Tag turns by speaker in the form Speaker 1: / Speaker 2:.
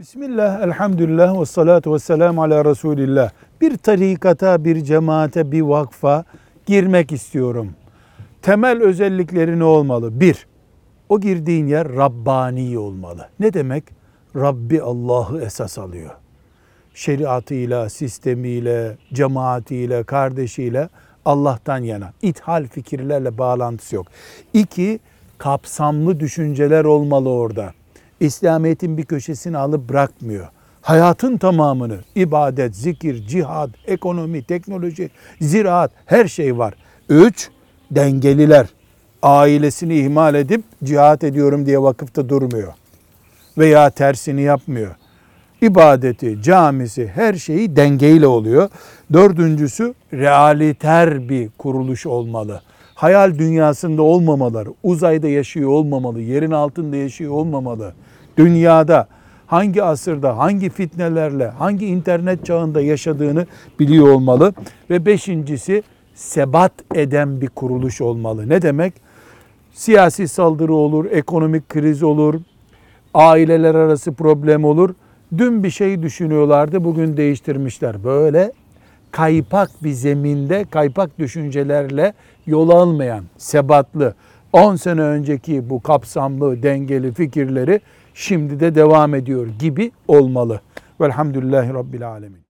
Speaker 1: Bismillah, elhamdülillah ve salatu ve selamu ala Resulillah. Bir tarikata, bir cemaate, bir vakfa girmek istiyorum. Temel özellikleri ne olmalı? Bir, o girdiğin yer Rabbani olmalı. Ne demek? Rabbi Allah'ı esas alıyor. Şeriatıyla, sistemiyle, cemaatiyle, kardeşiyle Allah'tan yana. İthal fikirlerle bağlantısı yok. İki, kapsamlı düşünceler olmalı orada. İslamiyet'in bir köşesini alıp bırakmıyor. Hayatın tamamını, ibadet, zikir, cihad, ekonomi, teknoloji, ziraat her şey var. Üç, dengeliler. Ailesini ihmal edip cihat ediyorum diye vakıfta durmuyor. Veya tersini yapmıyor. İbadeti, camisi, her şeyi dengeyle oluyor. Dördüncüsü realiter bir kuruluş olmalı. Hayal dünyasında olmamaları, uzayda yaşıyor olmamalı, yerin altında yaşıyor olmamalı. Dünyada hangi asırda, hangi fitnelerle, hangi internet çağında yaşadığını biliyor olmalı. Ve beşincisi sebat eden bir kuruluş olmalı. Ne demek? Siyasi saldırı olur, ekonomik kriz olur, aileler arası problem olur. Dün bir şey düşünüyorlardı, bugün değiştirmişler. Böyle kaypak bir zeminde, kaypak düşüncelerle yol almayan, sebatlı, 10 sene önceki bu kapsamlı, dengeli fikirleri şimdi de devam ediyor gibi olmalı. Velhamdülillahi Rabbil Alemin.